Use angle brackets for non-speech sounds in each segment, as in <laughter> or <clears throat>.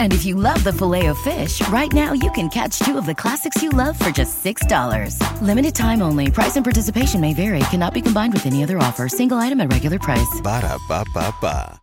And if you love the filet of fish, right now you can catch two of the classics you love for just $6. Limited time only. Price and participation may vary. Cannot be combined with any other offer. Single item at regular price. Ba da ba ba ba.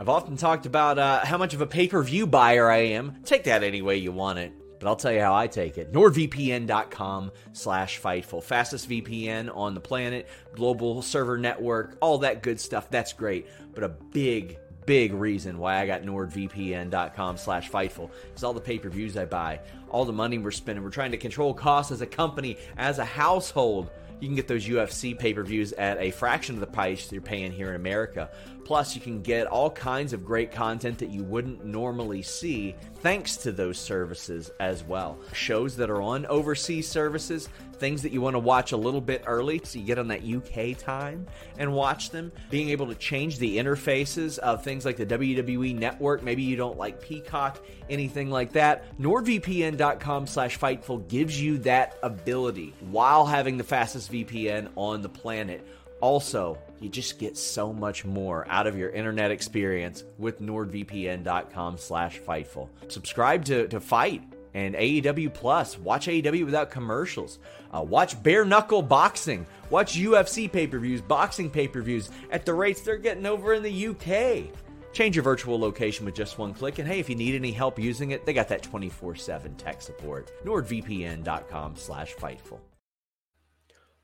I've often talked about uh, how much of a pay per view buyer I am. Take that any way you want it. But I'll tell you how I take it. NordVPN.com slash Fightful. Fastest VPN on the planet, global server network, all that good stuff. That's great. But a big, big reason why I got NordVPN.com slash Fightful is all the pay per views I buy, all the money we're spending. We're trying to control costs as a company, as a household. You can get those UFC pay per views at a fraction of the price you're paying here in America. Plus, you can get all kinds of great content that you wouldn't normally see thanks to those services as well. Shows that are on overseas services, things that you want to watch a little bit early so you get on that UK time and watch them. Being able to change the interfaces of things like the WWE network. Maybe you don't like Peacock, anything like that. NordVPN.com slash Fightful gives you that ability while having the fastest VPN on the planet. Also, you just get so much more out of your internet experience with nordvpn.com slash fightful. Subscribe to, to FITE and aew plus. Watch aew without commercials. Uh, watch bare knuckle boxing. Watch ufc pay-per-views boxing pay-per-views at the rates they're getting over in the uk change your virtual location with just one click and hey if you need any help using it they got that 24-7 tech support. nordvpn.com slash fightful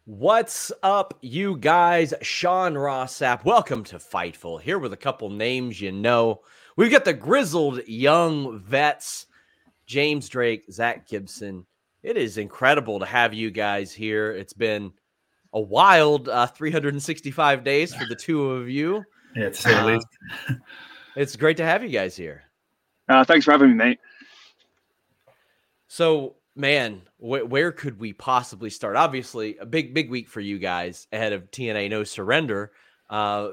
What's up, you guys? Sean Ross Sapp. Welcome to Fightful. Here with a couple names you know. We've got the grizzled young vets, James Drake, Zack Gibson. It is incredible to have you guys here. It's been a wild uh, 365 days for the two of you. Yeah, to say the Uh, least. <laughs> It's great to have you guys here. Uh, thanks for having me, mate. So, man, wh- where could we possibly start? Obviously, a big, big week for you guys ahead of TNA No Surrender. Uh,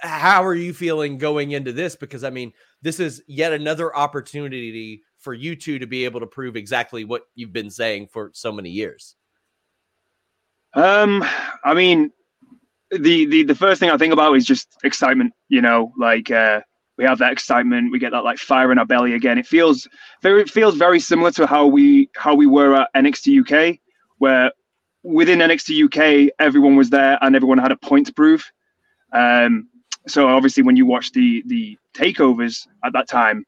how are you feeling going into this? Because I mean, this is yet another opportunity for you two to be able to prove exactly what you've been saying for so many years. Um, I mean, the, the the first thing I think about is just excitement. You know, like uh, we have that excitement, we get that like fire in our belly again. It feels very feels very similar to how we how we were at NXT UK, where within NXT UK everyone was there and everyone had a point to prove. Um, so obviously when you watch the the takeovers at that time,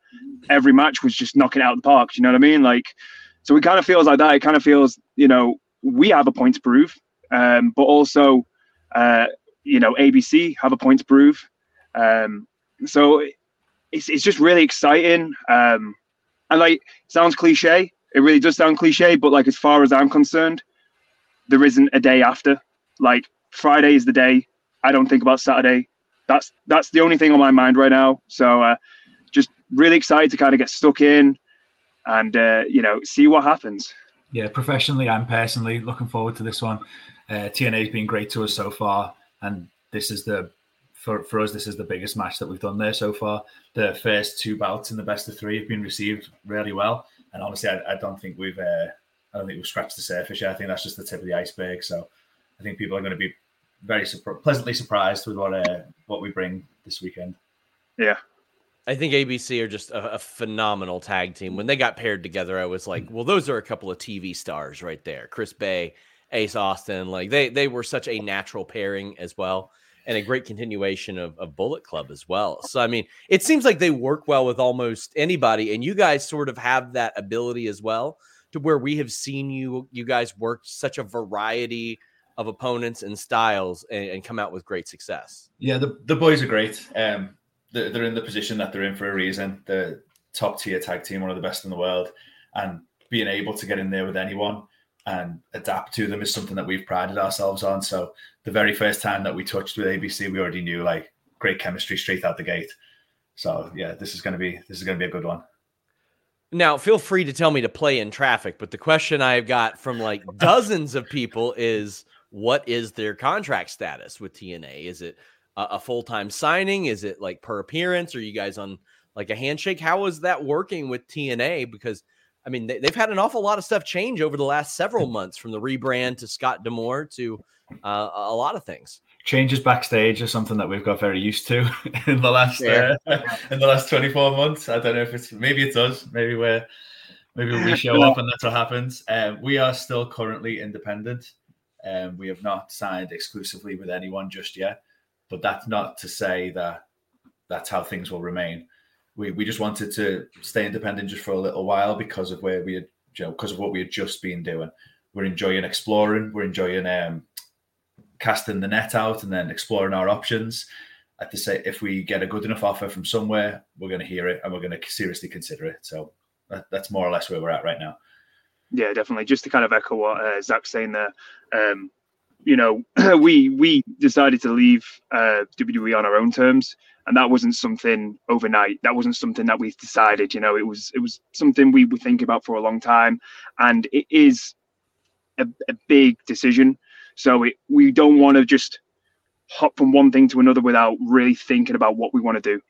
every match was just knocking out the park. You know what I mean? Like, so it kind of feels like that. It kind of feels, you know, we have a point to prove, um, but also, uh, you know, ABC have a point to prove. Um, so it's it's just really exciting. Um, and like, sounds cliche. It really does sound cliche, but like as far as I'm concerned, there isn't a day after. Like Friday is the day. I don't think about Saturday. That's that's the only thing on my mind right now. So uh, just really excited to kind of get stuck in and uh, you know see what happens. Yeah, professionally and personally, looking forward to this one. Uh, TNA has been great to us so far, and this is the for, for us. This is the biggest match that we've done there so far. The first two bouts in the best of three have been received really well, and honestly, I, I don't think we've uh, I don't think we've scratched the surface yet. I think that's just the tip of the iceberg. So I think people are going to be very pleasantly surprised with what uh, what we bring this weekend. Yeah, I think ABC are just a, a, phenomenal tag team. When they got paired together, I was like, well, those are a couple of TV stars right there. Chris Bey, Ace Austin, like they they were such a natural pairing as well, and a great continuation of, of Bullet Club as well. So I mean, it seems like they work well with almost anybody, and you guys sort of have that ability as well to where we have seen you you guys work such a variety of opponents and styles and, and come out with great success. Yeah, the, the boys are great. Um, they're, they're in the position that they're in for a reason. The top tier tag team, one of the best in the world, and being able to get in there with anyone and adapt to them is something that we've prided ourselves on. So the very first time that we touched with ABC, we already knew like great chemistry straight out the gate. So yeah, this is going to be this is going to be a good one. Now, feel free to tell me to play in traffic, but the question I've got from like <laughs> dozens of people is what is their contract status with TNA? Is it a, a full time signing? Is it like per appearance? Are you guys on like a handshake? How is that working with TNA? Because I mean, they, have had an awful lot of stuff change over the last several months from the rebrand to Scott D'Amore to uh, a lot of things changes backstage are something that we've got very used to <laughs> in the last yeah. uh, <laughs> in the last 24 months. I don't know if it's maybe it does. Maybe we're maybe we show up and that's what happens. Um, we are still currently independent. Um, we have not signed exclusively with anyone just yet, but that's not to say that that's how things will remain. We we just wanted to stay independent just for a little while because of where we had, you know, because of what we had just been doing. We're enjoying exploring. We're enjoying um, casting the net out and then exploring our options. I have to say, if we get a good enough offer from somewhere, we're going to hear it and we're going to seriously consider it. So that, that's more or less where we're at right now. Yeah, definitely. Just to kind of echo what uh, Zack's saying there, um, you know, <clears throat> we we decided to leave uh, WWE on our own terms, and that wasn't something overnight. That wasn't something that we decided. You know, it was it was something we were thinking about for a long time, and it is a, a big decision. So it, we don't want to just hop from one thing to another without really thinking about what we want to do,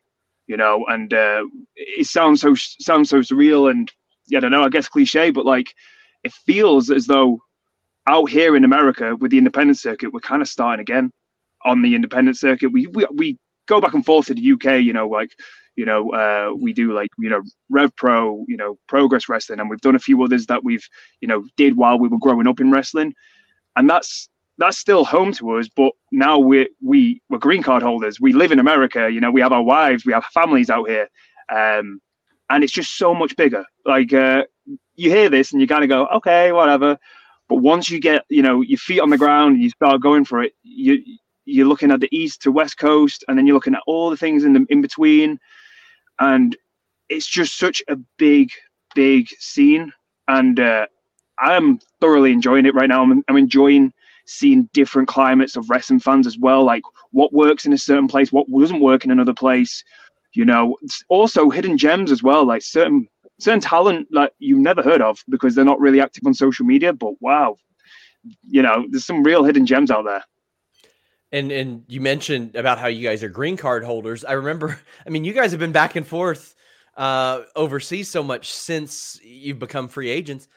you know. And uh, it sounds so sounds so surreal and yeah, I don't know, I guess cliche, but like it feels as though out here in America with the independent circuit, we're kind of starting again on the independent circuit. We we we go back and forth to the UK, you know, like you know, uh, we do like you know Rev Pro, you know, Progress Wrestling, and we've done a few others that we've you know did while we were growing up in wrestling, and that's that's still home to us. But now we're we we're green card holders. We live in America. You know, we have our wives, we have families out here, um, and it's just so much bigger. Like uh, you hear this and you kind of go, okay, whatever. But once you get you know your feet on the ground you start going for it, you you're looking at the east to west coast, and then you're looking at all the things in the in between, and it's just such a big, big scene. And uh, I'm thoroughly enjoying it right now. I'm, I'm enjoying seeing different climates of wrestling fans as well, like what works in a certain place, what doesn't work in another place. You know, also hidden gems as well, like certain certain talent like you've never heard of because they're not really active on social media. But wow, you know, there's some real hidden gems out there. And and you mentioned about how you guys are green card holders. I remember, <laughs> I mean, you guys have been back and forth uh, overseas so much since you've become free agents.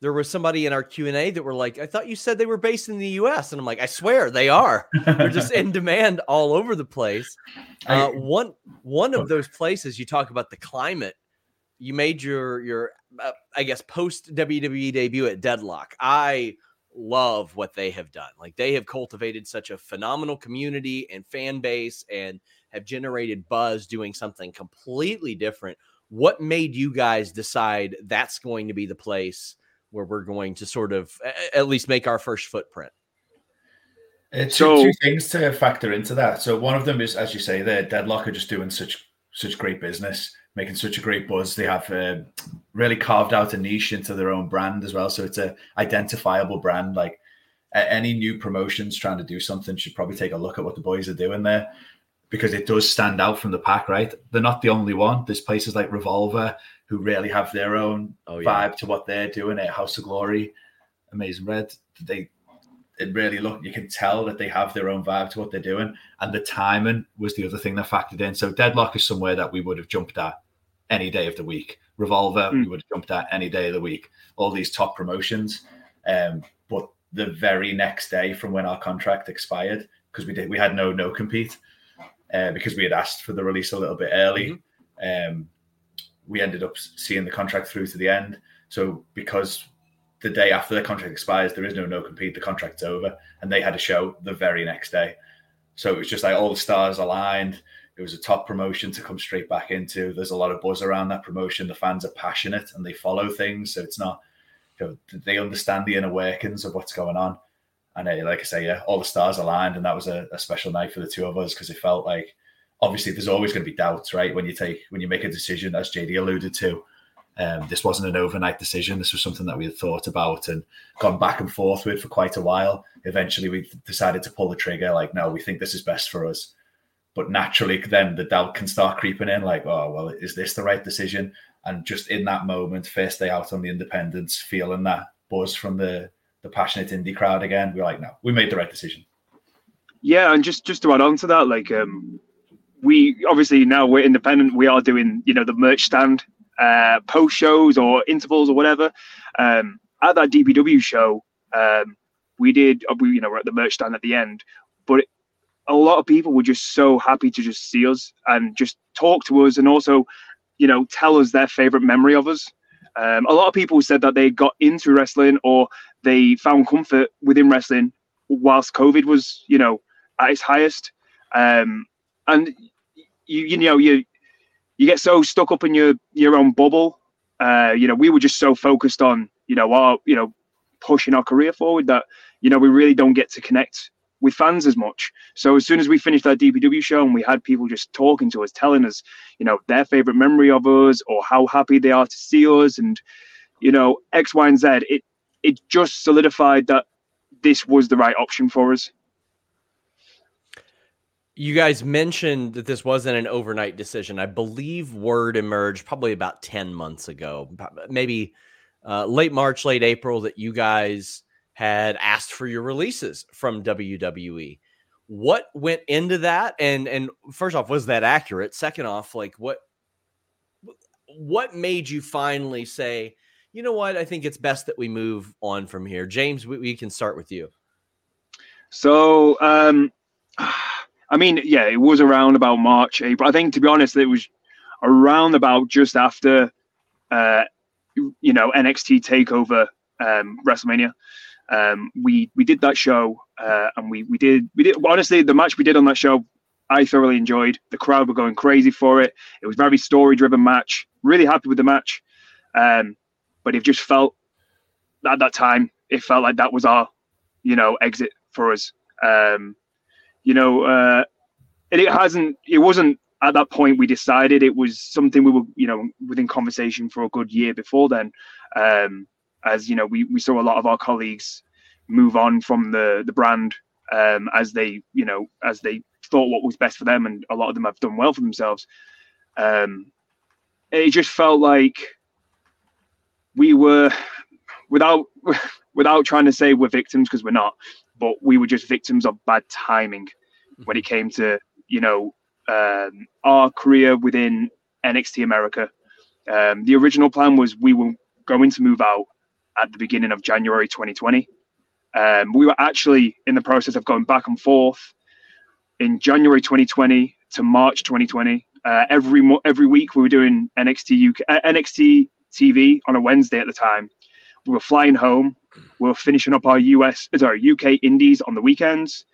There was somebody in our q&a that were like i thought you said they were based in the us and i'm like i swear they are. They're just in <laughs> demand all over the place. Uh, one one of those places you talk about the climate you made your your uh, i guess post wwe debut at deadlock. I love what they have done like they have cultivated such a phenomenal community and fan base and have generated buzz doing something completely different what made you guys decide that's going to be the place where we're going to sort of at least make our first footprint? Uh, two, so, two things to factor into that. So one of them is, as you say, the Deadlock are just doing such such great business, making such a great buzz. They have uh, really carved out a niche into their own brand as well. So it's a identifiable brand. Like any new promotions trying to do something should probably take a look at what the boys are doing there because it does stand out from the pack. Right? They're not the only one. There's places like Revolver who really have their own oh, yeah. vibe to what they're doing at House of Glory, Amazing Red. They it really look you can tell that they have their own vibe to what they're doing. And the timing was the other thing that factored in. So Deadlock is somewhere that we would have jumped at any day of the week. Revolver, mm. we would have jumped at any day of the week. All these top promotions. Um, but the very next day from when our contract expired, because we did we had no no compete uh, because we had asked for the release a little bit early. Mm-hmm. Um, we ended up seeing the contract through to the end. So because the day after the contract expires, there is no no compete. The contract's over, and they had a show the very next day. So it was just like all the stars aligned. It was a top promotion to come straight back into. There's a lot of buzz around that promotion. The fans are passionate and they follow things, so it's not. You know, they understand the inner workings of what's going on. And uh, like I say, yeah, all the stars aligned, and that was a, a special night for the two of us because it felt like obviously there's always going to be doubts, right? When you take when you make a decision, as JD alluded to, um, this wasn't an overnight decision. This was something that we had thought about and gone back and forth with for quite a while. Eventually, we decided to pull the trigger. Like, no, we think this is best for us. But naturally, then the doubt can start creeping in. Like, oh, well, is this the right decision? And just in that moment, first day out on the Independence, feeling that buzz from the the passionate indie crowd again, we're like, no, we made the right decision. Yeah, and just just to add on to that, like, um, we obviously now we're independent. We are doing, you know, the merch stand uh, post shows or intervals or whatever. Um, at that DPW show, um, we did, uh, we, you know, we're at the merch stand at the end, but a lot of people were just so happy to just see us and just talk to us and also, you know, tell us their favorite memory of us. Um, a lot of people said that they got into wrestling or they found comfort within wrestling whilst COVID was, you know, at its highest. Um, and you, you know, you you get so stuck up in your your own bubble. Uh, you know, we were just so focused on you know our you know pushing our career forward that you know we really don't get to connect with fans as much. So as soon as we finished that DPW show and we had people just talking to us, telling us, you know, their favorite memory of us or how happy they are to see us, and you know X, Y, and Z, it it just solidified that this was the right option for us you guys mentioned that this wasn't an overnight decision. I believe word emerged probably about 10 months ago, maybe uh, late March, late April, that you guys had asked for your releases from WWE. What went into that? And and first off, was that accurate? Second off, like what what made you finally say, you know what, I think it's best that we move on from here? James, we, we can start with you. So um I mean, yeah, it was around about March, April. I think, to be honest, it was around about just after, uh, you know, NXT Takeover um, WrestleMania. Um, we we did that show, uh, and we we did we did honestly the match we did on that show. I thoroughly enjoyed. The crowd were going crazy for it. It was very story driven match. Really happy with the match, um, but it just felt at that time it felt like that was our, you know, exit for us. Um, you know, uh, it, it hasn't, it wasn't at that point we decided it was something we were, you know, within conversation for a good year before then. Um, as you know, we, we saw a lot of our colleagues move on from the the brand um, as they, you know, as they thought what was best for them, and a lot of them have done well for themselves. Um, it just felt like we were, without <laughs> without trying to say we're victims because we're not, but we were just victims of bad timing when it came to you know um, our career within NXT America. Um, the original plan was we were going to move out at the beginning of January 2020. Um, we were actually in the process of going back and forth in January 2020 to March 2020. Uh, every mo- every week we were doing NXT UK, uh, NXT TV on a Wednesday at the time. We were flying home we were finishing up our US, sorry, UK indies on the weekends.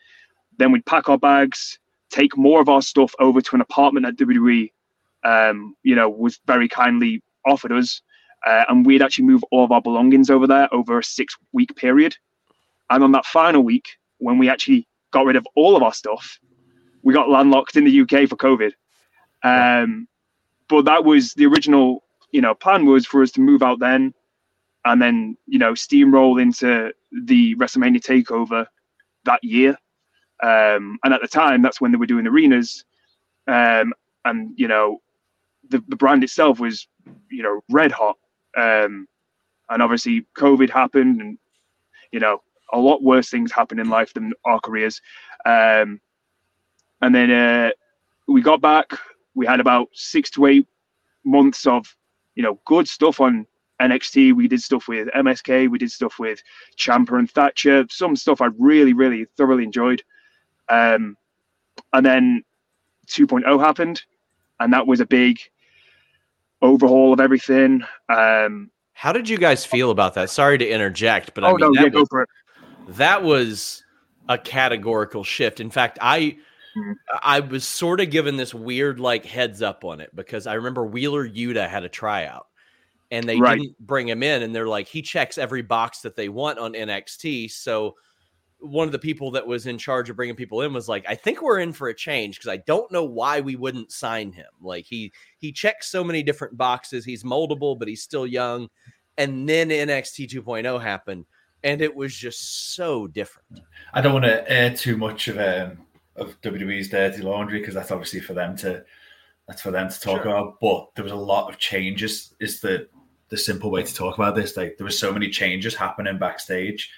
Then we'd pack our bags, take more of our stuff over to an apartment that WWE, um, you know, was very kindly offered us. Uh, and we'd actually move all of our belongings over there over a six week period. And on that final week, when we actually got rid of all of our stuff, we got landlocked in the UK for COVID. Um, but that was the original, you know, plan was for us to move out then, and then you know steamroll into the WrestleMania takeover that year. Um, and at the time, that's when they were doing arenas, um, and you know the the brand itself was you know red hot. Um, and obviously, COVID happened, and you know a lot worse things happen in life than our careers. Um, and then uh, we got back. We had about six to eight months of you know good stuff on NXT. We did stuff with MSK. We did stuff with Ciampa and Thatcher. Some stuff I really, really thoroughly enjoyed. Um, and then 2.0 happened, and that was a big overhaul of everything. Um, How did you guys feel about that? Sorry to interject, but I oh mean, no, that yeah, was, go for it. that was a categorical shift. In fact, I Mhm. I was sort of given this weird like heads up on it because I remember Wheeler Yuta had a tryout and they Right. didn't bring him in and they're like he checks every box that they want on NXT. So one of the people that was in charge of bringing people in was like, I think we're in for a change because I don't know why we wouldn't sign him. Like he he checks so many different boxes. He's moldable, but he's still young. And then NXT 2.0 happened, and it was just so different. I don't want to air too much of um, of WWE's dirty laundry because that's obviously for them to that's for them to talk Sure. about. But there was a lot of changes. Is the the simple way to talk about this? Like there was so many changes happening backstage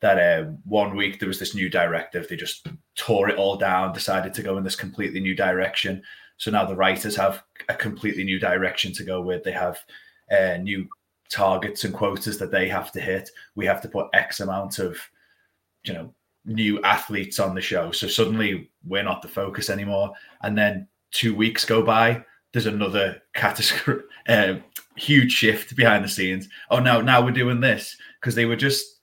that um, one week there was this new directive. They just tore it all down, decided to go in this completely new direction. So now the writers have a completely new direction to go with. They have uh, new targets and quotas that they have to hit. We have to put X amount of, you know, new athletes on the show. So suddenly we're not the focus anymore. And then two weeks go by, there's another catastrophe, <laughs> uh, huge shift behind the scenes. Oh, now now we're doing this because they were just.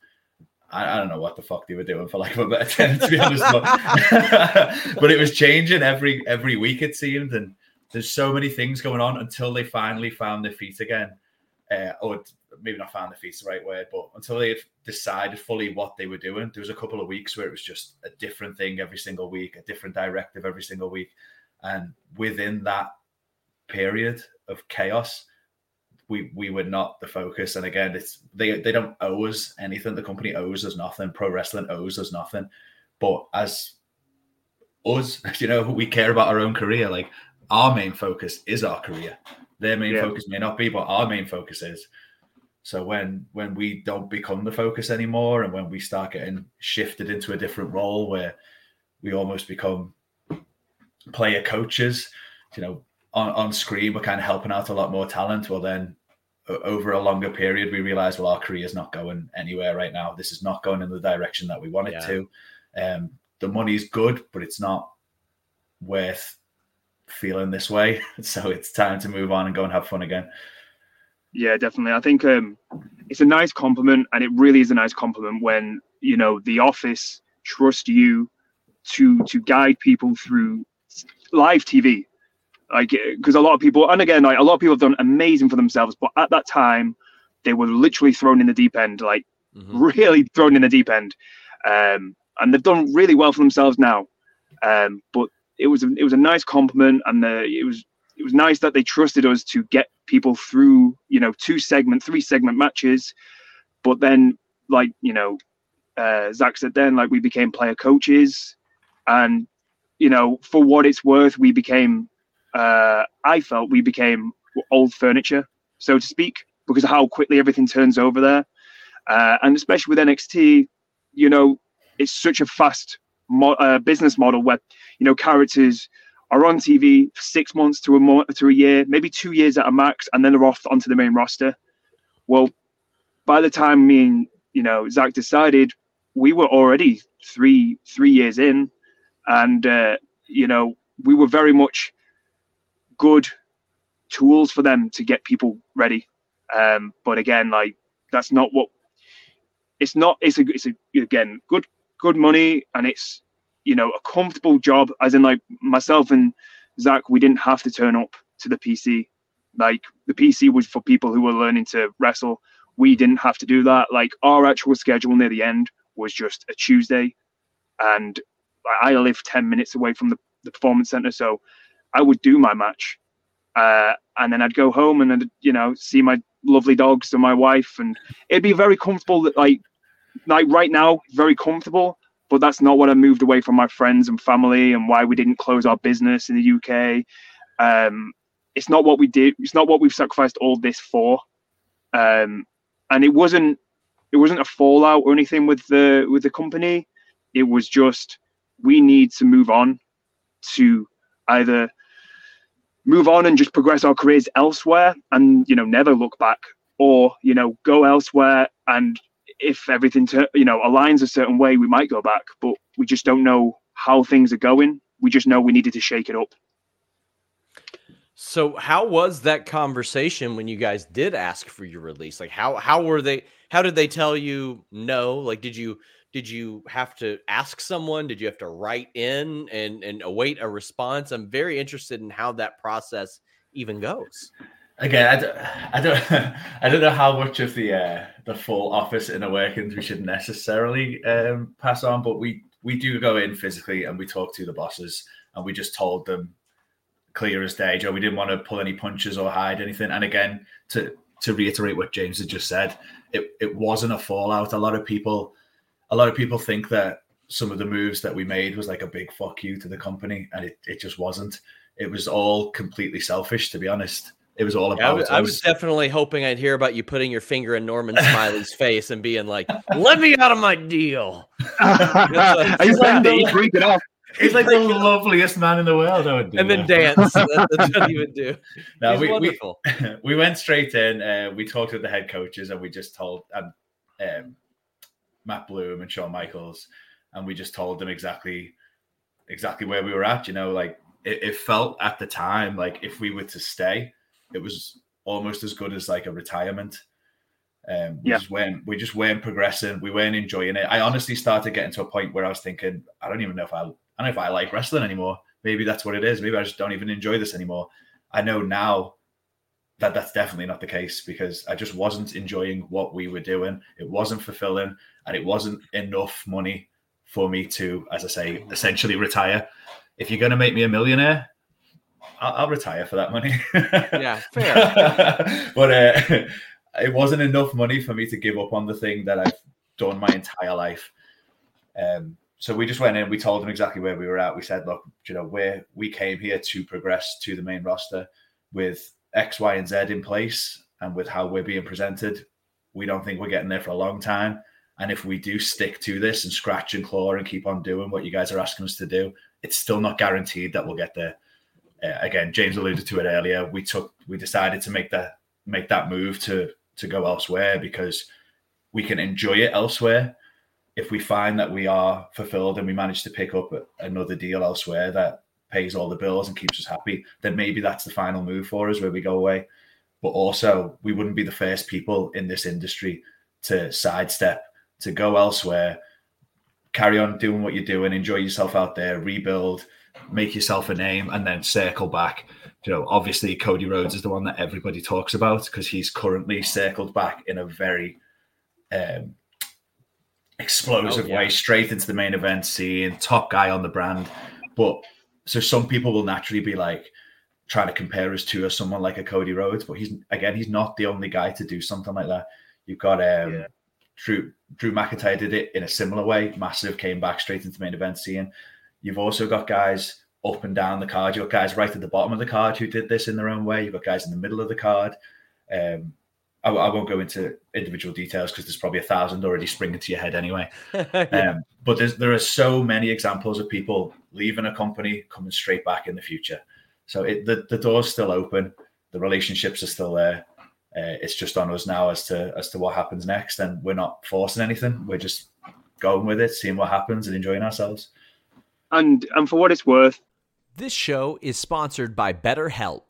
I, I don't know what the fuck they were doing for of a better term, to be honest. But, <laughs> but it was changing every every week it seemed, and there's so many things going on until they finally found their feet again, uh, or maybe not found their feet's the right word, but until they had decided fully what they were doing. There was a couple of weeks where it was just a different thing every single week, a different directive every single week, and within that period of chaos, we we were not the focus. And again, it's they they don't owe us anything. The company owes us nothing. Pro wrestling owes us nothing. But as us, <laughs> you know, we care about our own career. Like our main focus is our career. Their main Yeah. focus may not be, but our main focus is. So when when we don't become the focus anymore, and when we start getting shifted into a different role where we almost become player coaches, you know, on, on screen we're kind of helping out a lot more talent. Well, then over a longer period, we realize well our career is not going anywhere right now. This is not going in the direction that we want it Yeah. to. Um, the is good, but it's not worth feeling this way. <laughs> So it's time to move on and go and have fun again. Yeah, definitely. I think um, it's a nice compliment, and it really is a nice compliment when you know the office trust you to to guide people through live TV. Like, because a lot of people, and again, like a lot of people have done amazing for themselves, but at that time, they were literally thrown in the deep end, like Mhm. really thrown in the deep end. Um, and they've done really well for themselves now. Um, but it was a, it was a nice compliment, and the, it was it was nice that they trusted us to get people through, you know, two segment, three segment matches. But then, like you know, uh, Zack said, then like we became player coaches, and you know, for what it's worth, we became. Uh, I felt we became old furniture, so to speak, because of how quickly everything turns over there, uh, and especially with NXT, you know, it's such a fast mo- uh, business model where you know characters are on TV for six months to a mo- to a year, maybe two years at a max, and then they're off onto the main roster. Well, by the time me and you know Zack decided, we were already three three years in, and uh, you know we were very much good tools for them to get people ready. Um, but again, like that's not what it's not. It's a it's a again good good money, and it's you know a comfortable job. As in, like myself and Zack, we didn't have to turn up to the PC. Like the PC was for people who were learning to wrestle. We didn't have to do that. Like our actual schedule near the end was just a Tuesday, and I live ten minutes away from the, the performance center, so I would do my match, uh, and then I'd go home and then you know see my lovely dogs and my wife, and it'd be very comfortable. Like like right now, very comfortable. But that's not what I moved away from my friends and family, and why we didn't close our business in the UK. Um, it's not what we did. It's not what we've sacrificed all this for. Um, and it wasn't it wasn't a fallout or anything with the with the company. It was just we need to move on to either move on and just progress our careers elsewhere and you know never look back or you know go elsewhere and if everything to, you know aligns a certain way we might go back but we just don't know how things are going. We just know we needed to shake it up. So how was that conversation when you guys did ask for your release? Like how how were they how did they tell you no? Like did you did you have to ask someone? Did you have to write in and and await a response? I'm very interested in how that process even goes. Again, I don't, I <laughs> don't, I don't know how much of the uh, the full office inner workings we should necessarily um, pass on, but we we do go in physically and we talk to the bosses and we just told them clear as day, Joe. We didn't want to pull any punches or hide anything. And again, to to reiterate what James had just said, it, it wasn't a fallout. A lot of people, a lot of people think that some of the moves that we made was like a big fuck you to the company, and it, it just wasn't. It was all completely selfish, to be honest. It was all about. Yeah, I, was, I was definitely hoping I'd hear about you putting your finger in Norman Smiley's <laughs> face and being like, "Let me out of my deal." He's freaking off. He's like the loveliest man in the world. I would do and then dance. That's what he would do. No, we, we, <laughs> we, went straight in. Uh, we talked with the head coaches, and we just told um, um, Matt Bloom and Shawn Michaels, and we just told them exactly exactly where we were at. You know, like it, it felt at the time like if we were to stay, it was almost as good as like a retirement. Um, we yeah. just weren't we just weren't progressing. We weren't enjoying it. I honestly started getting to a point where I was thinking, I don't even know if I I don't know if I like wrestling anymore. Maybe that's what it is. Maybe I just don't even enjoy this anymore. I know now that that's definitely not the case because I just wasn't enjoying what we were doing. It wasn't fulfilling and it wasn't enough money for me to, as I say, essentially retire. If you're going to make me a millionaire, I'll, I'll retire for that money. <laughs> yeah, fair. <laughs> but uh, <laughs> it wasn't enough money for me to give up on the thing that I've done my entire life. Um, so we just went in. We told them exactly where we were at. We said, look, you know, where we came here to progress to the main roster with X, Y, and Z in place, and with how we're being presented. We don't think we're getting there for a long time. And if we do stick to this and scratch and claw and keep on doing what you guys are asking us to do, it's still not guaranteed that we'll get there. Uh, again, James alluded to it earlier. We took, we decided to make that make that move to to go elsewhere because we can enjoy it elsewhere if we find that we are fulfilled and we manage to pick up another deal elsewhere that pays all the bills and keeps us happy, then maybe that's the final move for us where we go away. But also, we wouldn't be the first people in this industry to sidestep, to go elsewhere, carry on doing what you're doing, enjoy yourself out there, rebuild, make yourself a name, and then circle back. You know, obviously, Cody Rhodes is the one that everybody talks about because he's currently circled back in a very um, explosive oh, yeah. way straight into the main event scene, top guy on the brand. But so some people will naturally be like trying to compare us to someone like a Cody Rhodes, but he's again, he's not the only guy to do something like that. You've got um yeah. Drew Drew McIntyre did it in a similar way. Massive came back straight into main event scene. You've also got guys up and down the card. You've got guys right at the bottom of the card who did this in their own way. You've got guys in the middle of the card. Um, I, I won't go into individual details because there's probably a thousand already springing to your head anyway. <laughs> yeah. um, but there are so many examples of people leaving a company coming straight back in the future. So it, the the door's still open. The relationships are still there. Uh, it's just on us now as to as to what happens next, and we're not forcing anything. We're just going with it, seeing what happens, and enjoying ourselves. And and for what it's worth, this show is sponsored by BetterHelp.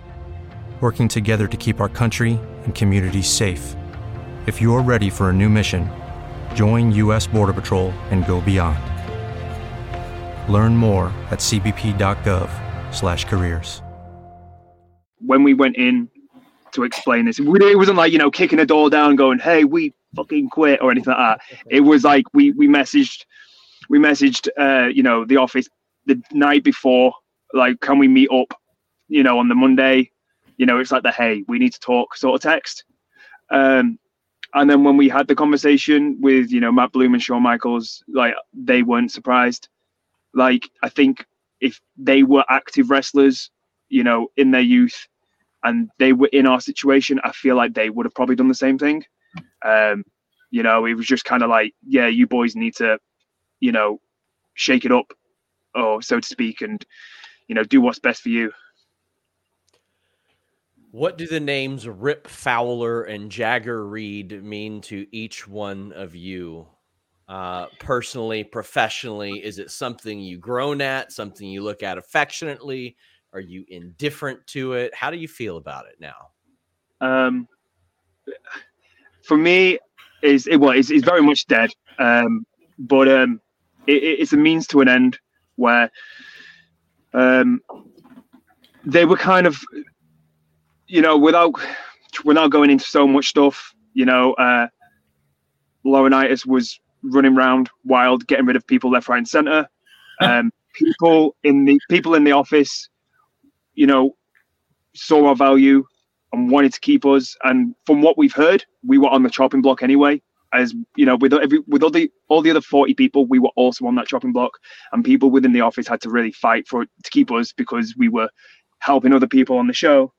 working together to keep our country and communities safe. If you're ready for a new mission, join U.S. Border Patrol and go beyond. Learn more at cbp.gov/careers. when we went in to explain this, it wasn't like you know kicking a door down, going, "Hey, we fucking quit" or anything like that. It was like we we messaged, we messaged, uh, you know, the office the night before, like, can we meet up, you know, on the Monday? You know, it's like the hey, we need to talk sort of text. Um, and then when we had the conversation with you know Matt Bloom and Shawn Michaels, like they weren't surprised. Like I think if they were active wrestlers, you know, in their youth, and they were in our situation, I feel like they would have probably done the same thing. Um, you know, it was just kind of like, yeah, you boys need to, you know, shake it up, or so to speak, and you know, do what's best for you. What do the names Rip Fowler and Jagger Reid mean to each one of you? Uh, personally, professionally, is it something you grown at, something you look at affectionately? Are you indifferent to it? How do you feel about it now? Um, for me, is it well, it's, it's very much dead. Um, but um, it, it- it's a means to an end where um, they were kind of, you know, without without going into so much stuff, you know, uh, Laurinaitis was running around wild, getting rid of people left, right, and center. <laughs> Um, people in the people in the office, you know, saw our value and wanted to keep us. And from what we've heard, we were on the chopping block anyway. As you know, with every with all the all the other forty people, we were also on that chopping block, and people within the office had to really fight for to keep us because we were helping other people on the show,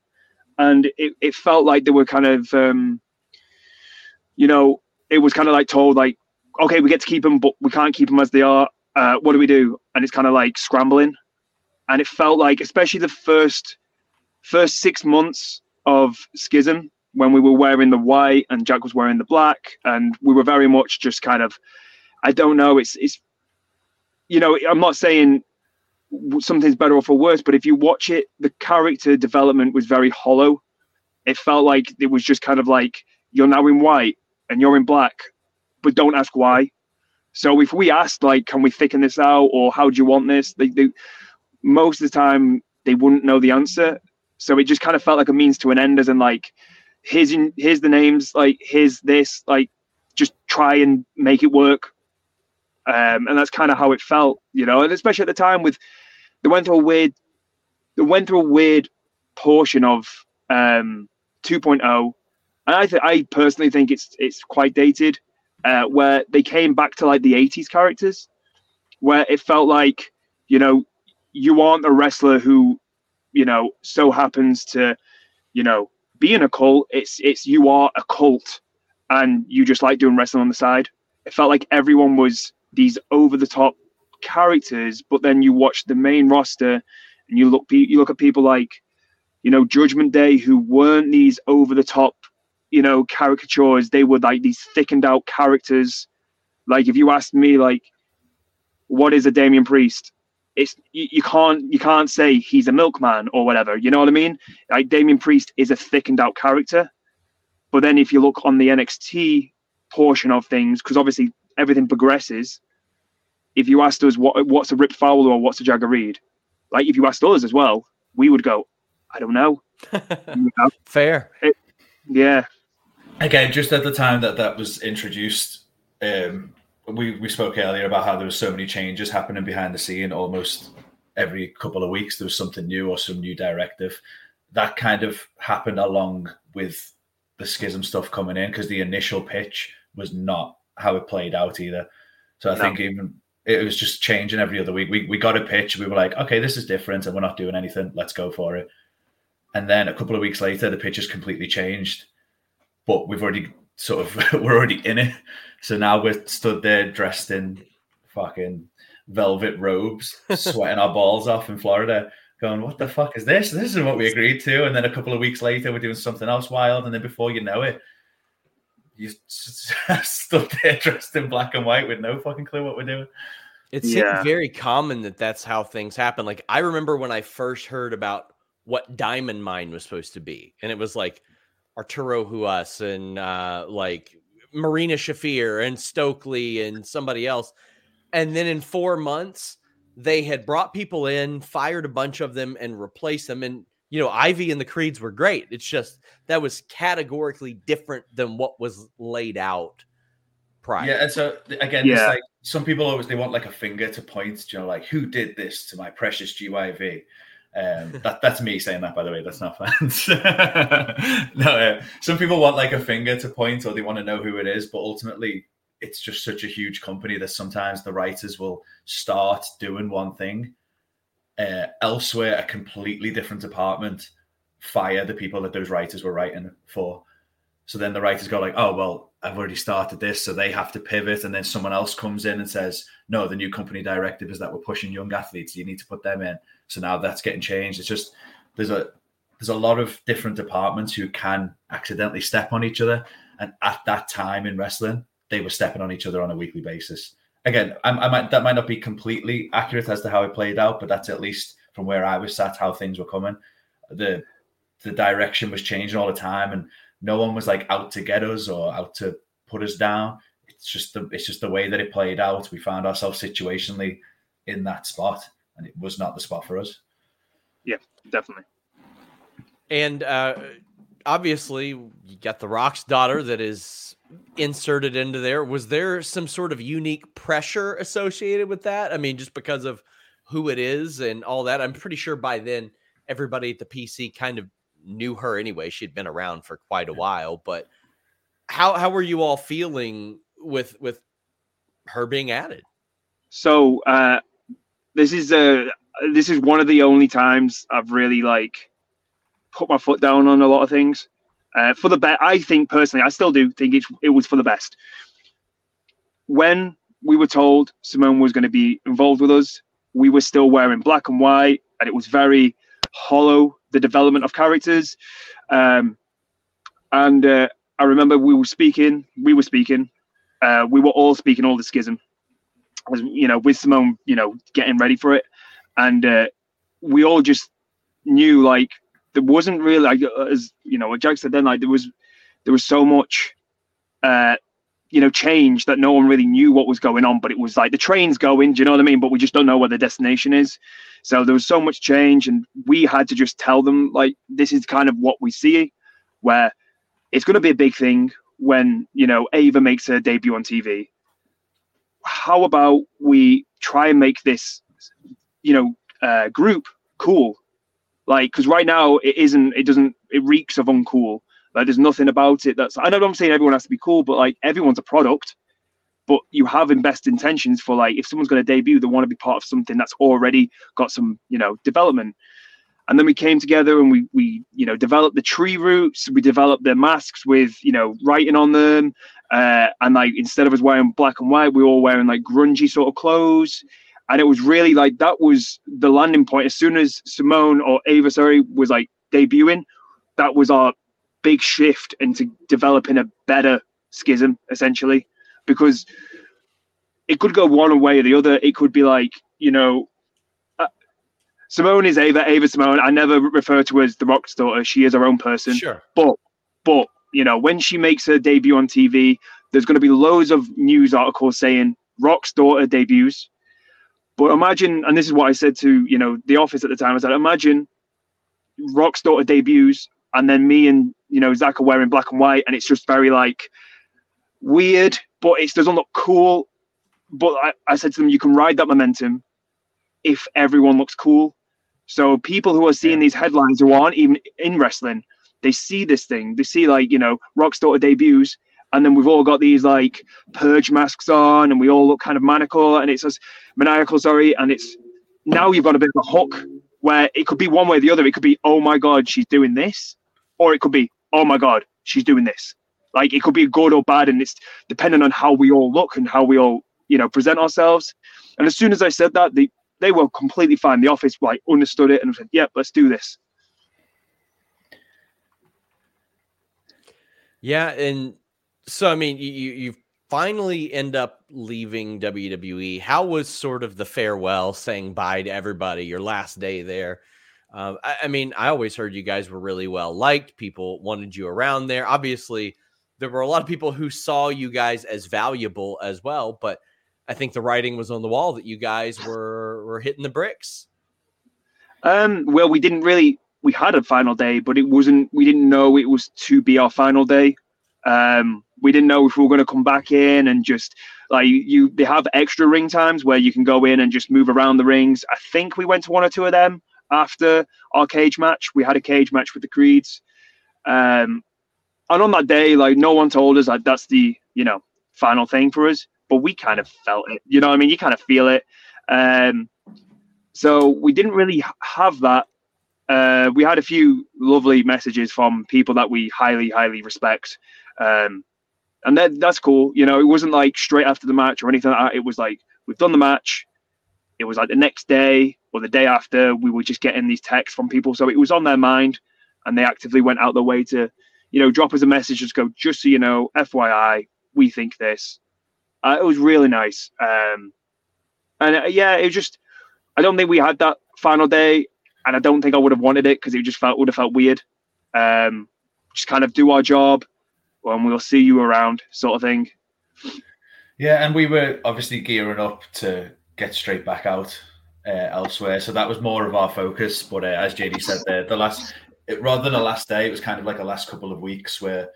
and it, it felt like they were kind of, um, you know, it was kind of like told like, okay, we get to keep them, but we can't keep them as they are. Uh, what do we do? And it's kind of like scrambling, and it felt like, especially the first first six months of Schism when we were wearing the white and Jack was wearing the black, and we were very much just kind of, I don't know, it's it's, you know, I'm not saying something's better or for worse, but if you watch it, the character development was very hollow. It felt like it was just kind of like you're now in white and you're in black, but don't ask why. So if we asked like, can we thicken this out or how do you want this? They, they most of the time they wouldn't know the answer. So it just kind of felt like a means to an end, as in like, here's in, here's the names, like here's this, like just try and make it work. Um, and that's kind of how it felt, you know. And especially at the time with they went through a weird, they went through a weird portion of um, 2.0, and I th- I personally think it's it's quite dated, uh, where they came back to like the 80s characters, where it felt like you know you aren't a wrestler who you know so happens to you know be in a cult. It's it's you are a cult and you just like doing wrestling on the side. It felt like everyone was these over the top characters but then you watch the main roster and you look you look at people like you know judgment day who weren't these over the top you know caricatures they were like these thickened out characters like if you asked me like what is a Damien Priest it's you, you can't you can't say he's a milkman or whatever. You know what I mean? Like Damien Priest is a thickened out character, but then if you look on the NXT portion of things, because obviously everything progresses, if you asked us what what's a Rip Fowler or what's a Jagger Reid, like if you asked us as well, we would go, I don't know. <laughs> You know? Fair. Yeah, Again, just at the time that that was introduced, um, we we spoke earlier about how there was so many changes happening behind the scene. Almost every couple of weeks, there was something new or some new directive. That kind of happened along with the schism stuff coming in because the initial pitch was not how it played out either. So I No. think even it was just changing every other week. We we got a pitch, we were like, okay, this is different, and we're not doing anything. Let's go for it. And then a couple of weeks later, the pitch has completely changed, but we've already sort of <laughs> we're already in it. So now we're stood there dressed in fucking velvet robes, <laughs> sweating our balls off in Florida, going, "What the fuck is this? This is what we agreed to." And then a couple of weeks later, we're doing something else wild, and then before you know it, you <laughs> stood there dressed in black and white with no fucking clue what we're doing. It seems Yeah. very common that that's how things happen. Like I remember when I first heard about what Diamond Mine was supposed to be, and it was like Arturo Ruas and uh, like Marina Shafir and Stokely and somebody else, and then in four months they had brought people in, fired a bunch of them, and replaced them. And you know, Ivy and the Creeds were great. It's just that was categorically different than what was laid out prior. Yeah, and so again, it's Yeah. like some people always they want like a finger to point, you know, like who did this to my precious GYV. Um, <laughs> that that's me saying that, by the way. That's not fans. <laughs> no, uh, some people want like a finger to point, or they want to know who it is. But ultimately, it's just such a huge company that sometimes the writers will start doing one thing uh, elsewhere, a completely different department, fire the people that those writers were writing for. So then the writers go like, "Oh well, I've already started this," so they have to pivot, and then someone else comes in and says, "No, the new company directive is that we're pushing young athletes. You need to put them in." So now that's getting changed. It's just there's a there's a lot of different departments who can accidentally step on each other, and at that time in wrestling, they were stepping on each other on a weekly basis. Again, I, I might that might not be completely accurate as to how it played out, but that's at least from where I was sat, how things were coming. The the direction was changing all the time, and no one was like out to get us or out to put us down. It's just the it's just the way that it played out. We found ourselves situationally in that spot, and it was not the spot for us. Yeah, definitely. And uh, obviously, you got the Rock's daughter that is inserted into there. Was there some sort of unique pressure associated with that? I mean, just because of who it is and all that. I'm pretty sure by then everybody at the PC kind of knew her anyway. She'd been around for quite a while. But how how were you all feeling with with her being added? So uh, this is uh, this is one of the only times I've really like put my foot down on a lot of things. Uh, for the best, I think personally, I still do think it, it was for the best. When we were told Simone was going to be involved with us, we were still wearing black and white, and it was very hollow. The development of characters, um, and uh, I remember we were speaking. We were speaking. Uh, we were all speaking all the schism was you know with Simone, you know, getting ready for it, and uh, we all just knew like there wasn't really like uh, as you know what Zack said then like there was there was so much uh you know change that no one really knew what was going on but it was like the train's going do you know what I mean? But we just don't know where the destination is. So there was so much change and we had to just tell them like this is kind of what we see where it's going to be a big thing when you know Ava makes her debut on TV how about we try and make this you know uh, group cool like because right now it isn't it doesn't it reeks of uncool. Like there's nothing about it that's i know i'm saying everyone has to be cool but like everyone's a product. But you have in best intentions for like if someone's going to debut they want to be part of something that's already got some you know development. And then we came together and we we you know developed the tree roots we developed the masks with you know writing on them. Uh, and like instead of us wearing black and white we were all wearing like grungy sort of clothes and it was really like that was the landing point. As soon as simone or ava sorry was like debuting that was our big shift into developing a better schism essentially. Because it could go one way or the other. It could be like you know uh, simone is ava ava simone. I never refer to her as the rock's daughter. She is her own person. Sure. but but you know when she makes her debut on tv there's going to be loads of news articles saying rock's daughter debuts But imagine, and this is what I said to you know the office at the time. I said, imagine Rock's daughter debuts, and then me and you know Zack are wearing black and white, and it's just very like weird, but it doesn't look cool. But I, I said to them, you can ride that momentum if everyone looks cool. So people who are seeing these headlines who aren't even in wrestling, they see this thing. They see like you know Rock's daughter debuts, and then we've all got these like purge masks on, and we all look kind of maniacal, and it's as maniacal, sorry, and it's now you've got a bit of a hook where it could be one way or the other. It could be, oh my god, she's doing this, or it could be, oh my god, she's doing this. Like it could be good or bad, and it's depending on how we all look and how we all, you know, present ourselves. And as soon as I said that, they they were completely fine. The office like understood it and said, "Yep, let's do this." Yeah, and so I mean, you you finally end up leaving WWE. How was sort of the farewell, saying bye to everybody, your last day there? Uh, I, I, mean, I always heard you guys were really well liked. People wanted you around there. Obviously, there were a lot of people who saw you guys as valuable as well, but I think the writing was on the wall that you guys <sighs> were were hitting the bricks. Um, well, we didn't really. We had a final day, but it wasn't. We didn't know it was to be our final day. Um, we didn't know if we were going to come back in and just like you. They have extra ring times where you can go in and just move around the rings. I think we went to one or two of them after our cage match. We had a cage match with the Creeds. Um, and on that day, like no one told us that that's the you know final thing for us, but we kind of felt it. You know, I mean, you kind of feel it. Um, so we didn't really have that. Uh, we had a few lovely messages from people that we highly, highly respect, um, and that that's cool. You know, it wasn't like straight after the match or anything like that. It was like we've done the match. It was like the next day or the day after we were just getting these texts from people, so it was on their mind, and they actively went out their way to you know, drop us a message, just go, just so you know, FYI, we think this. Uh, it was really nice. Um, and uh, yeah, it was just, I don't think we had that final day, and I don't think I would have wanted it because it just felt would have felt weird. Um, just kind of do our job, and we'll see you around, sort of thing. Yeah, and we were obviously gearing up to get straight back out uh, elsewhere, so that was more of our focus. But uh, as JD said, there, the last it, rather than a last day, it was kind of like a last couple of weeks where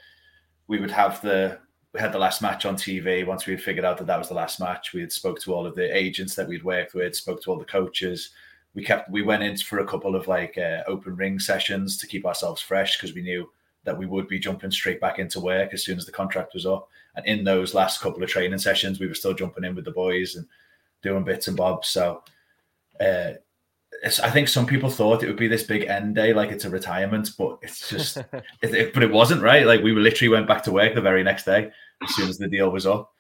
we would have the we had the last match on TV. Once we had figured out that that was the last match, we had spoke to all of the agents that we'd worked with, spoke to all the coaches. We kept we went in for a couple of like uh, open ring sessions to keep ourselves fresh because we knew that we would be jumping straight back into work as soon as the contract was up. And in those last couple of training sessions, we were still jumping in with the boys and doing bits and bobs. So uh, I think some people thought it would be this big end day, like it's a retirement, but it's just, <laughs> it, it, but it wasn't right. Like we literally went back to work the very next day as soon as the deal was up.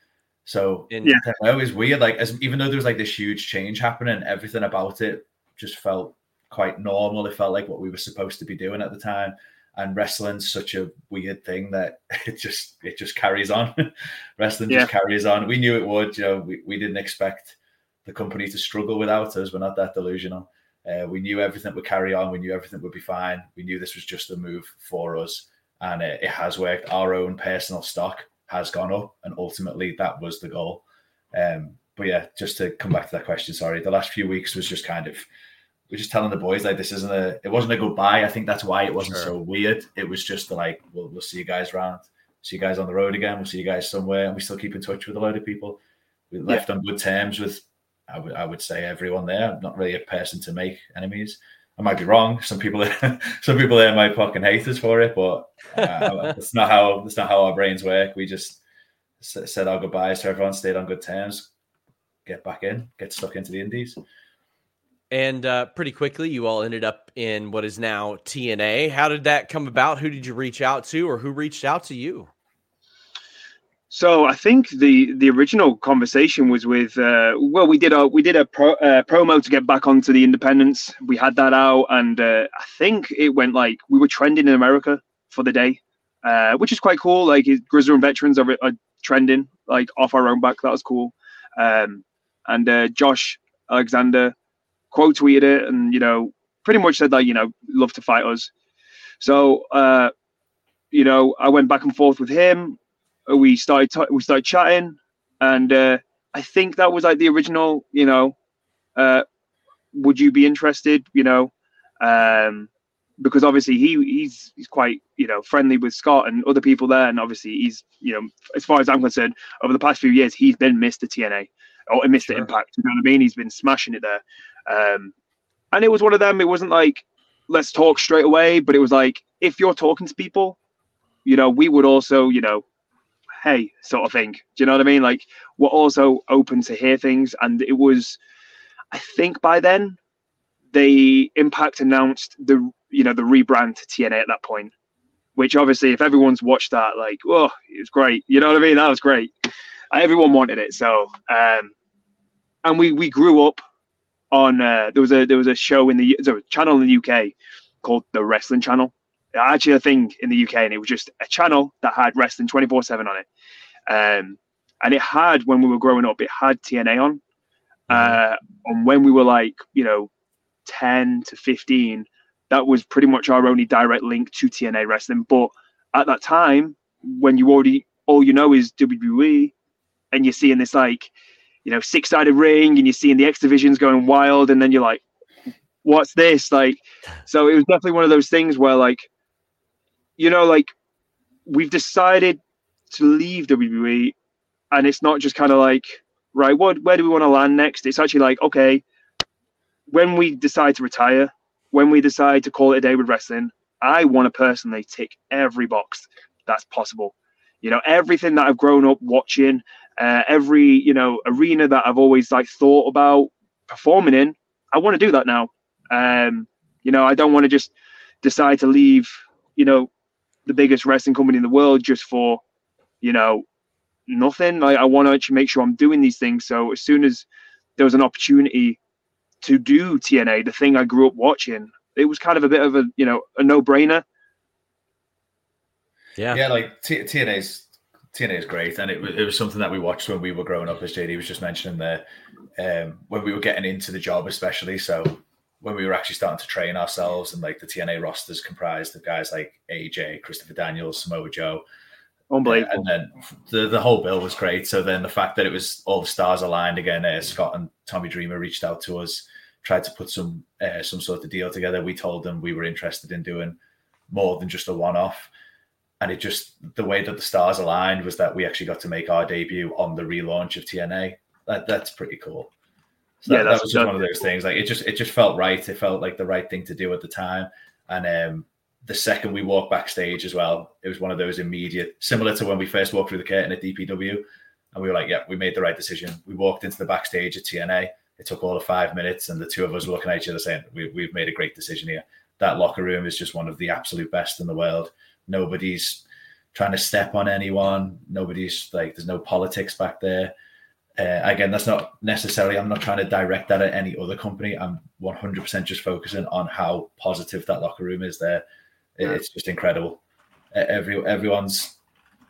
So yeah, it was weird. Like as even though there was like this huge change happening, everything about it just felt quite normal. It felt like what we were supposed to be doing at the time. And wrestling's such a weird thing that <laughs> it just it just carries on. <laughs> Wrestling yeah. just carries on. We knew it would. You know, we, we didn't expect the company to struggle without us. We're not that delusional. Uh, we knew everything would carry on. We knew everything would be fine. We knew this was just a move for us, and it, it has worked. Our own personal stock has gone up, and ultimately that was the goal. Um, but yeah, just to come back to that question, sorry, the last few weeks was just kind of we're just telling the boys like this isn't a it wasn't a goodbye. I think that's why it wasn't sure. so weird. It was just like we'll we'll see you guys around, see you guys on the road again. We'll see you guys somewhere, and we still keep in touch with a load of people. We left yeah. on good terms with I would I would say everyone there. I'm not really a person to make enemies. I might be wrong. Some people, <laughs> some people there might fucking hate us for it, but uh, <laughs> that's not how that's not how our brains work. We just said our goodbyes to everyone, stayed on good terms, get back in, get stuck into the indies. And uh, pretty quickly, you all ended up in what is now TNA. How did that come about? Who did you reach out to, or who reached out to you? So I think the the original conversation was with uh, well we did a we did a pro, uh, promo to get back onto the independents. We had that out, and uh, I think it went like we were trending in America for the day, uh, which is quite cool. Like Grizzled Young Veterans are, are, trending like off our own back. That was cool. Um, and uh, Josh Alexander quote tweeted it, and you know pretty much said that you know love to fight us. So uh, you know I went back and forth with him we started t- we started chatting, and uh, I think that was like the original, you know, uh, would you be interested? You know, um, because obviously he he's he's quite you know friendly with Scott and other people there, and obviously he's you know as far as I'm concerned, over the past few years he's been Mr. TNA or Mr. Sure. Impact. You know what I mean? He's been smashing it there, um, and it was one of them. It wasn't like let's talk straight away, but it was like if you're talking to people, you know, we would also you know hey sort of thing. Do you know what I mean? Like we're also open to hear things, and it was. I think by then the Impact announced the you know the rebrand to TNA at that point, which obviously if everyone's watched that, like oh, it was great. You know what I mean? That was great. Everyone wanted it. So um, and we we grew up on uh, there was a there was a show in the there was a channel in the UK called the Wrestling Channel. Actually, a thing in the UK, and it was just a channel that had wrestling twenty four seven on it. Um, and it had when we were growing up, it had TNA on. Mm-hmm. Uh, and when we were like, you know, 10 to 15, that was pretty much our only direct link to TNA wrestling. But at that time, when you already all you know is WWE, and you're seeing this like, you know, six sided ring, and you're seeing the X divisions going wild, and then you're like, what's this? Like, so it was definitely one of those things where like, you know, like we've decided to leave WWE, and it's not just kind of like, right, what where do we want to land next? It's actually like, okay, when we decide to retire, when we decide to call it a day with wrestling, I want to personally tick every box that's possible. You know, everything that I've grown up watching, uh, every you know arena that I've always like thought about performing in, I want to do that now. Um, you know, I don't want to just decide to leave, you know, the biggest wrestling company in the world just for, you know, nothing. Like I want to actually make sure I'm doing these things. So as soon as there was an opportunity to do TNA, the thing I grew up watching, it was kind of a bit of a you know a no brainer. Yeah, yeah, like T- TNA's TNA is great, and it, was, it was something that we watched when we were growing up, as JD was just mentioning there, um, when we were getting into the job, especially. So when we were actually starting to train ourselves, and like the TNA rosters comprised of guys like AJ, Christopher Daniels, Samoa Joe. Unbelievable. and then the, the whole bill was great. So then the fact that it was all the stars aligned again, uh, Scott and Tommy Dreamer reached out to us tried to put some uh, some sort of deal together. We told them we were interested in doing more than just a one off. And it just the way that the stars aligned was that we actually got to make our debut on the relaunch of TNA. That that's pretty cool. So yeah, that, that was just one of those things. Like it just it just felt right. It felt like the right thing to do at the time. And um, the second we walked backstage as well, it was one of those immediate, similar to when we first walked through the curtain at DPW, and we were like, "Yeah, we made the right decision." We walked into the backstage at TNA it took all of five minutes, and the two of us were looking at each other saying, we, "We've made a great decision here." That locker room is just one of the absolute best in the world. Nobody's trying to step on anyone. Nobody's like, there's no politics back there. Uh, again, that's not necessarily. I'm not trying to direct that at any other company. I'm 100% just focusing on how positive that locker room is there. It's just incredible. Every everyone's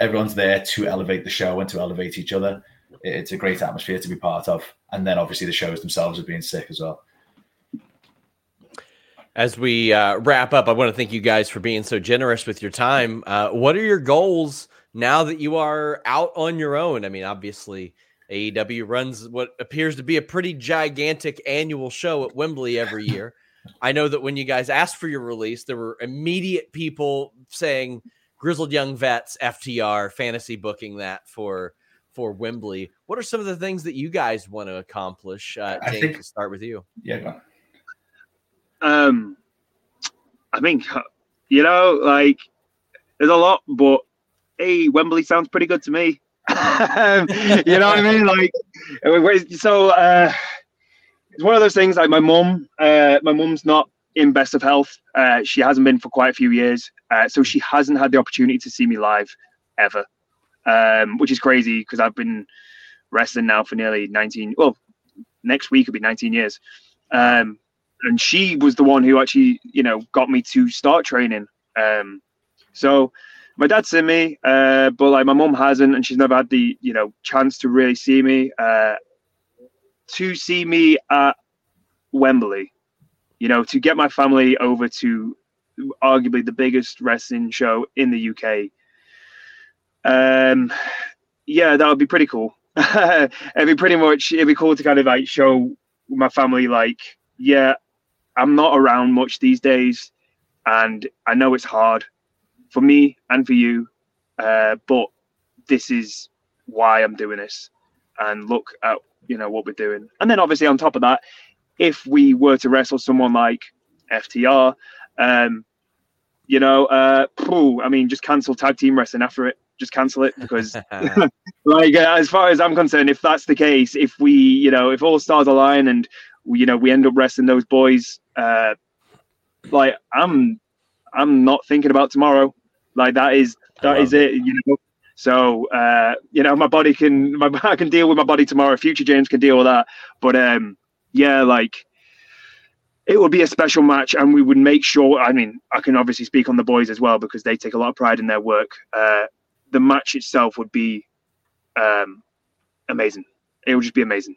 everyone's there to elevate the show and to elevate each other. It's a great atmosphere to be part of and then obviously the shows themselves have been sick as well. As we uh, wrap up, I want to thank you guys for being so generous with your time. Uh, what are your goals now that you are out on your own? I mean, obviously, AEW runs what appears to be a pretty gigantic annual show at Wembley every <laughs> year. I know that when you guys asked for your release, there were immediate people saying grizzled young vets, FTR, fantasy booking that for for Wembley. What are some of the things that you guys want to accomplish? Uh, James, I think, to start with you. Yeah. Um, I think you know, like there's a lot, but hey, Wembley sounds pretty good to me. <laughs> you know what I mean? Like, so uh, it's one of those things. Like my mum, uh, my mum's not in best of health. Uh, she hasn't been for quite a few years, uh, so she hasn't had the opportunity to see me live ever um, which is crazy because I've been wrestling now for nearly 19. Well, next week will be 19 years. Um, and she was the one who actually, you know, got me to start training. Um, so my dad's seen me, uh, but like my mom hasn't, and she's never had the, you know, chance to really see me. Uh, to see me at Wembley, you know, to get my family over to arguably the biggest wrestling show in the UK um, yeah, that would be pretty cool. <laughs> it'd be pretty much it'd be cool to kind of like show my family, like, yeah, I'm not around much these days, and I know it's hard for me and for you, uh, but this is why I'm doing this. And look at you know what we're doing, and then obviously on top of that, if we were to wrestle someone like FTR, um, you know, uh, I mean, just cancel tag team wrestling after it. Just cancel it because, <laughs> like, uh, as far as I'm concerned, if that's the case, if we, you know, if all stars align and you know we end up wrestling those boys, uh, like I'm, I'm not thinking about tomorrow. Like that is that is it. You know, so uh, you know, my body can <laughs> my I can deal with my body tomorrow. Future James can deal with that. But um, yeah, like it would be a special match, and we would make sure. I mean, I can obviously speak on the boys as well because they take a lot of pride in their work. Uh, the match itself would be um, amazing. It would just be amazing.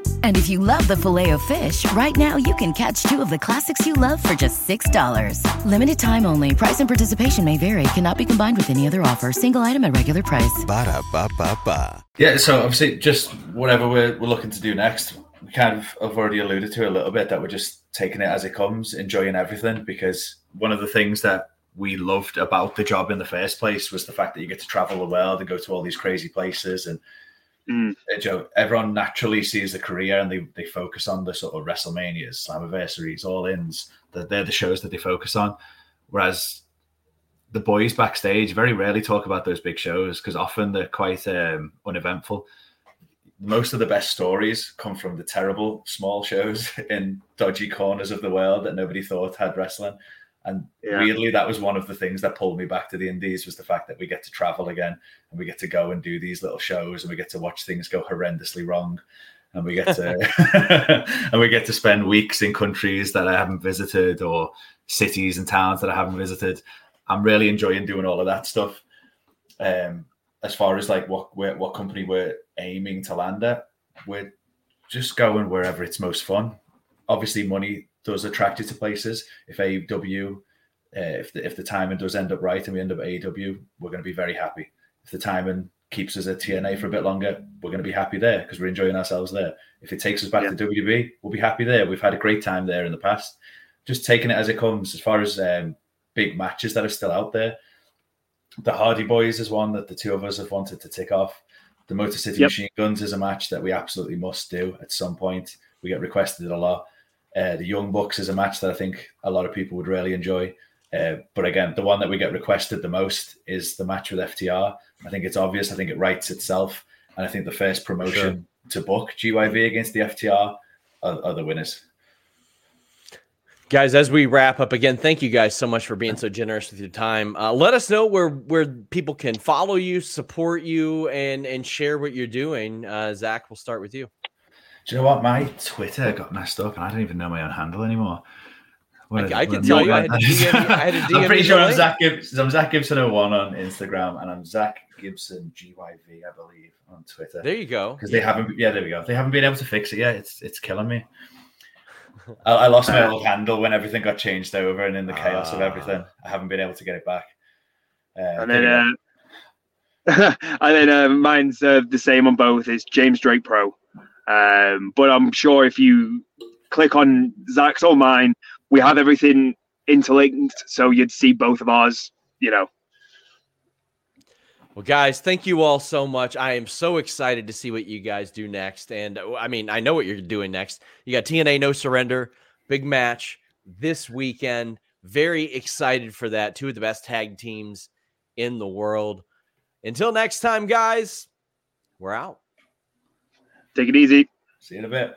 And if you love the filet of fish, right now you can catch two of the classics you love for just $6. Limited time only. Price and participation may vary. Cannot be combined with any other offer. Single item at regular price. Ba da ba ba ba. Yeah, so obviously, just whatever we're, we're looking to do next, we kind of have already alluded to a little bit that we're just taking it as it comes, enjoying everything. Because one of the things that we loved about the job in the first place was the fact that you get to travel the world and go to all these crazy places and Mm. Joe, everyone naturally sees the career and they, they focus on the sort of WrestleManias, Slammiversaries, All Ins. They're, they're the shows that they focus on. Whereas the boys backstage very rarely talk about those big shows because often they're quite um, uneventful. Most of the best stories come from the terrible small shows <laughs> in dodgy corners of the world that nobody thought had wrestling. And Yeah. weirdly, that was one of the things that pulled me back to the Indies was the fact that we get to travel again and we get to go and do these little shows and we get to watch things go horrendously wrong. And we get to <laughs> <laughs> and we get to spend weeks in countries that I haven't visited or cities and towns that I haven't visited. I'm really enjoying doing all of that stuff. Um, as far as like what we're, what company we're aiming to land at, we're just going wherever it's most fun. Obviously, money does attract you to places. If AEW, uh, if the if the timing does end up right and we end up at AEW, we're going to be very happy. If the timing keeps us at TNA for a bit longer, we're going to be happy there because we're enjoying ourselves there. If it takes us back Yeah. to WWE, we'll be happy there. We've had a great time there in the past. Just taking it as it comes. As far as um, big matches that are still out there, the Hardy Boys is one that the two of us have wanted to tick off. The Motor City Yep. Machine Guns is a match that we absolutely must do at some point. We get requested a lot. Uh, the Young Bucks is a match that I think a lot of people would really enjoy. Uh, but again, the one that we get requested the most is the match with FTR. I think it's obvious. I think it writes itself. And I think the first promotion to book GYV against the FTR are, are the winners. Guys, as we wrap up again, thank you guys so much for being so generous with your time. Uh, let us know where where people can follow you, support you, and and share what you're doing. Uh, Zack, we'll start with you. Do you know what? My Twitter got messed up and I don't even know my own handle anymore. What- I can tell you, I had to DM I had to DM <laughs> I'm pretty sure I'm. Zack Gibson. I'm Zack Gibson01 on Instagram and I'm Zack Gibson GYV, I believe, on Twitter. There you go. because they haven't yeah there we go they haven't been able to fix it yet it's it's killing me <laughs> I, I lost my old handle when everything got changed over and in the chaos of Ah. everything i haven't been able to get it back uh, And then, uh, <laughs> and then uh, mine's uh, the same on both. It's James Drake Pro. Um, but I'm sure if you click on Zack's or mine, we have everything interlinked, so you'd see both of ours. You know. Well, guys, thank you all so much. I am so excited to see what you guys do next. And uh, I mean, I know what you're doing next. You got TNA No Surrender, big match this weekend. Very excited for that. Two of the best tag teams in the world. Until next time, guys, we're out. Take it easy. See you in a bit.